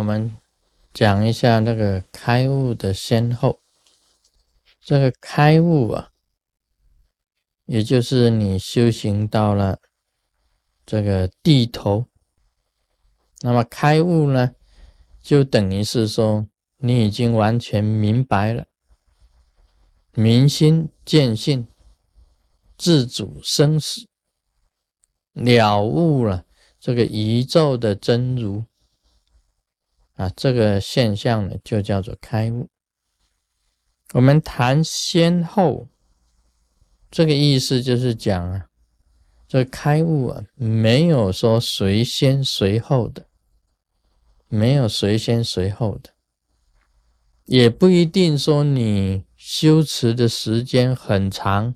我们讲一下那个开悟的先后。这个开悟啊，也就是你修行到了这个地头，那么开悟呢，就等于是说你已经完全明白了，明心见性，自主生死，了悟了这个宇宙的真如。啊，这个现象呢，就叫做开悟。我们谈先后，这个意思就是讲啊，这开悟啊，没有说谁先谁后的，没有谁先谁后的，也不一定说你修持的时间很长，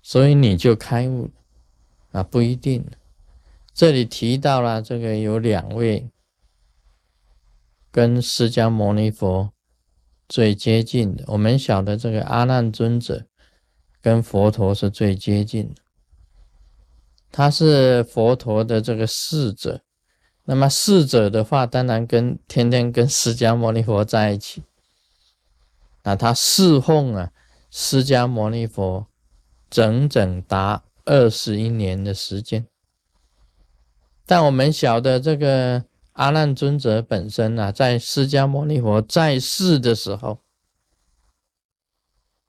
所以你就开悟啊，不一定。这里提到了这个有两位跟释迦牟尼佛。最接近的，我们晓得这个阿难尊者跟佛陀是最接近的，他是佛陀的这个侍者。那么侍者的话，当然跟天天跟释迦牟尼佛在一起。那他侍奉啊，释迦牟尼佛整整达二十一年的时间。但我们晓得这个。阿难尊者本身啊，在释迦牟尼佛在世的时候，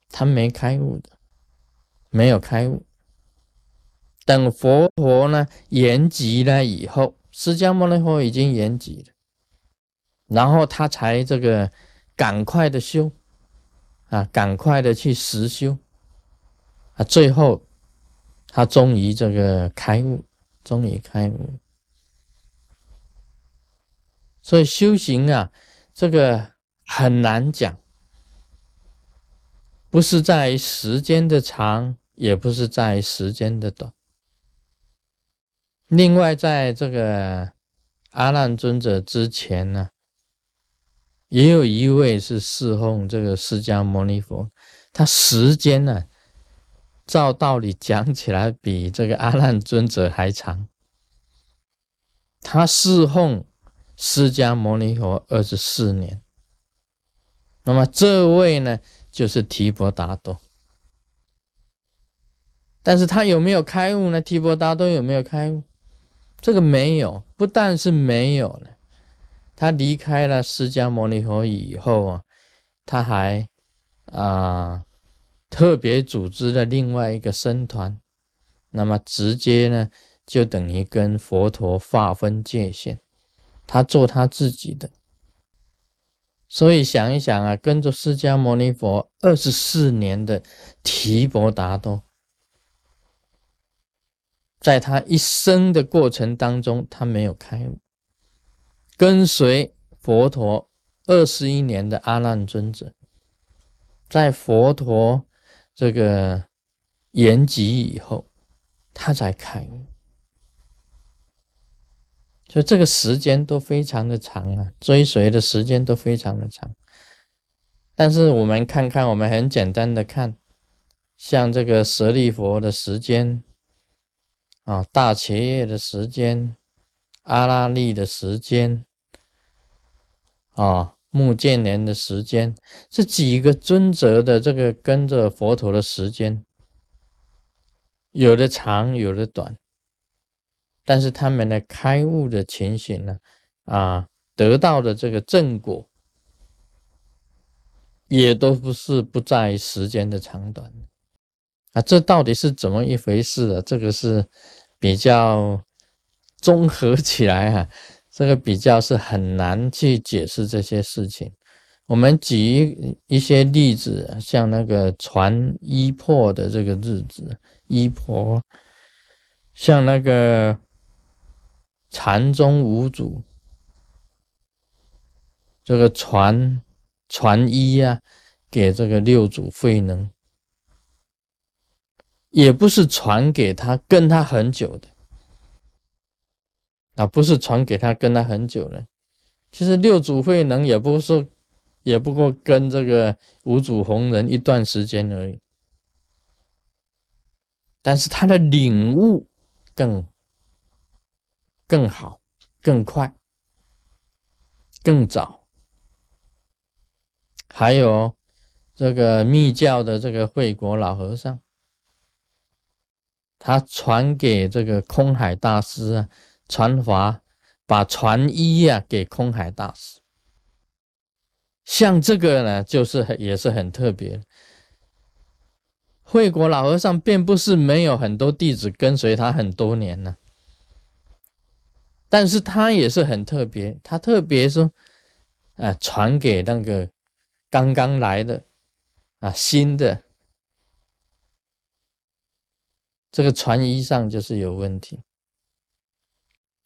他没开悟的，没有开悟。等佛陀呢延吉了以后，释迦牟尼佛已经延吉了，然后他才这个赶快的修啊，赶快的去实修啊，最后他终于这个开悟，终于开悟。所以修行啊，这个很难讲，不是在时间的长，也不是在时间的短。另外，在这个阿难尊者之前呢，也有一位是侍奉这个释迦牟尼佛，他时间呢，照道理讲起来比这个阿难尊者还长，他侍奉。释迦牟尼佛二十四年，那么这位呢，就是提婆达多。但是他有没有开悟呢？提婆达多有没有开悟？这个没有，不但是没有呢，他离开了释迦牟尼佛以后啊，他还啊特别组织了另外一个僧团，那么直接呢，就等于跟佛陀划分界限。他做他自己的，所以想一想啊，跟着释迦牟尼佛二十四年的提婆达多，在他一生的过程当中，他没有开悟；跟随佛陀二十一年的阿难尊者，在佛陀这个延吉以后，他才开悟。所以这个时间都非常的长啊，追随的时间都非常的长。但是我们看看，我们很简单的看，像这个舍利佛的时间啊，大企业的时间，阿拉利的时间啊，目犍连的时间，这几个尊者的这个跟着佛陀的时间，有的长，有的短。但是他们的开悟的情形呢，啊，得到的这个正果，也都不是不在时间的长短，啊，这到底是怎么一回事啊？这个是比较综合起来啊，这个比较是很难去解释这些事情。我们举一些例子，像那个传衣破的这个日子，衣破，像那个。禅宗五祖，这个传传衣啊，给这个六祖慧能，也不是传给他跟他很久的，啊，不是传给他跟他很久的。其实六祖慧能也不是，也不过跟这个五祖弘忍一段时间而已，但是他的领悟更。更好，更快，更早。还有这个密教的这个惠国老和尚，他传给这个空海大师啊，传法，把传衣啊给空海大师。像这个呢，就是很也是很特别。惠国老和尚并不是没有很多弟子跟随他很多年呢，但是他也是很特别，他特别说，啊，传给那个刚刚来的啊新的，这个传衣上就是有问题。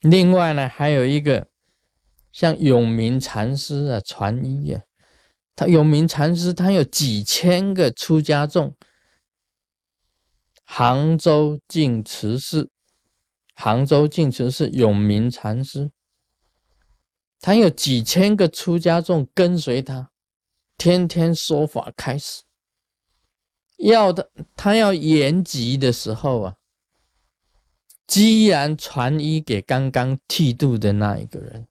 另外呢，还有一个像永明禅师啊传衣啊，他永明禅师他有几千个出家众。杭州净慈寺，杭州净慈寺永明禅师，他有几千个出家众跟随他，天天说法开始。要的，他要延吉的时候啊，既然传衣给刚刚剃度的那一个人。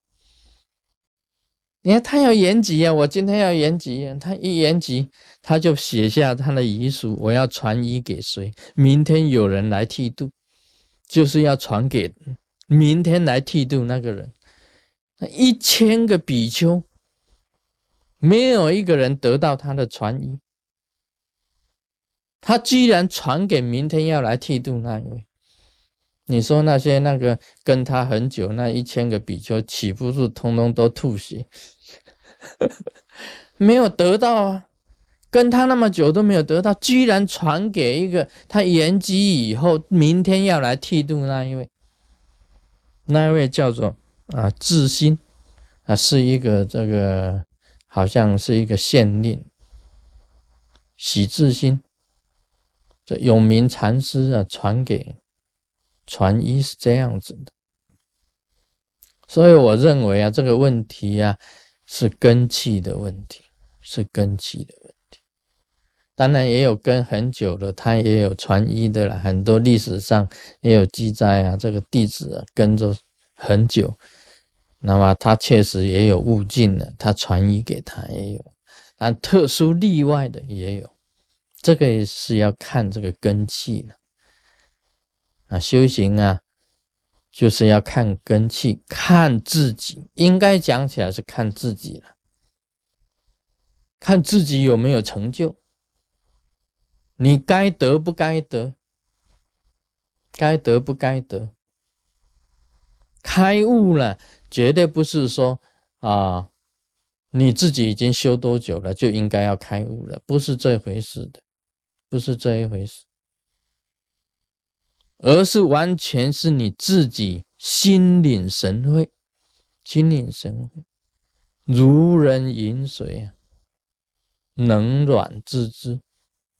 你看他要延吉啊，我今天要延吉啊，他一延吉，他就写下他的遗书，我要传衣给谁？明天有人来剃度，就是要传给明天来剃度那个人。那一千个比丘，没有一个人得到他的传衣。他居然传给明天要来剃度那一位。你说那些那个跟他很久那一千个比丘，岂不是通通都吐血？没有得到啊，跟他那么久都没有得到，居然传给一个他延吉以后明天要来剃度那一位，那一位叫做啊智心啊，是一个这个好像是一个县令，喜智心，这永明禅师啊传给。传衣是这样子的，所以我认为啊，这个问题啊是根气的问题，是根气的。当然也有跟很久的，他也有传衣的了，很多历史上也有记载啊，这个弟子啊跟着很久，那么他确实也有悟境的，他传衣给他也有，但特殊例外的也有，这个也是要看这个根气的。啊，修行啊，就是要看根气，看自己。应该讲起来是看自己了，看自己有没有成就。你该得不该得？该得不该得？开悟了，绝对不是说啊，你自己已经修多久了就应该要开悟了，不是这回事的，不是这一回事。而是完全是你自己心领神会，心领神会，如人饮水啊，冷暖自知。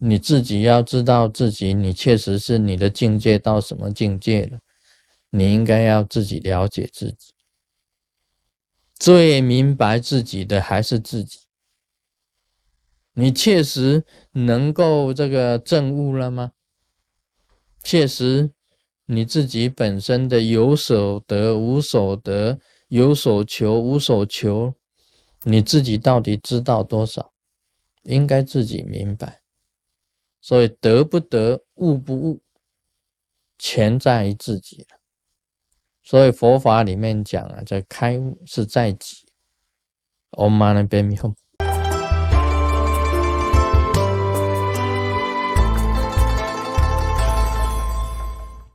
你自己要知道自己，你确实是你的境界到什么境界了，你应该要自己了解自己。最明白自己的还是自己。你确实能够这个证悟了吗？确实，你自己本身的有所得无所得，有所求无所求，你自己到底知道多少？应该自己明白。所以得不得，悟不悟，全在于自己了。所以佛法里面讲啊，这开悟是在己。Om Mani Padme Hum。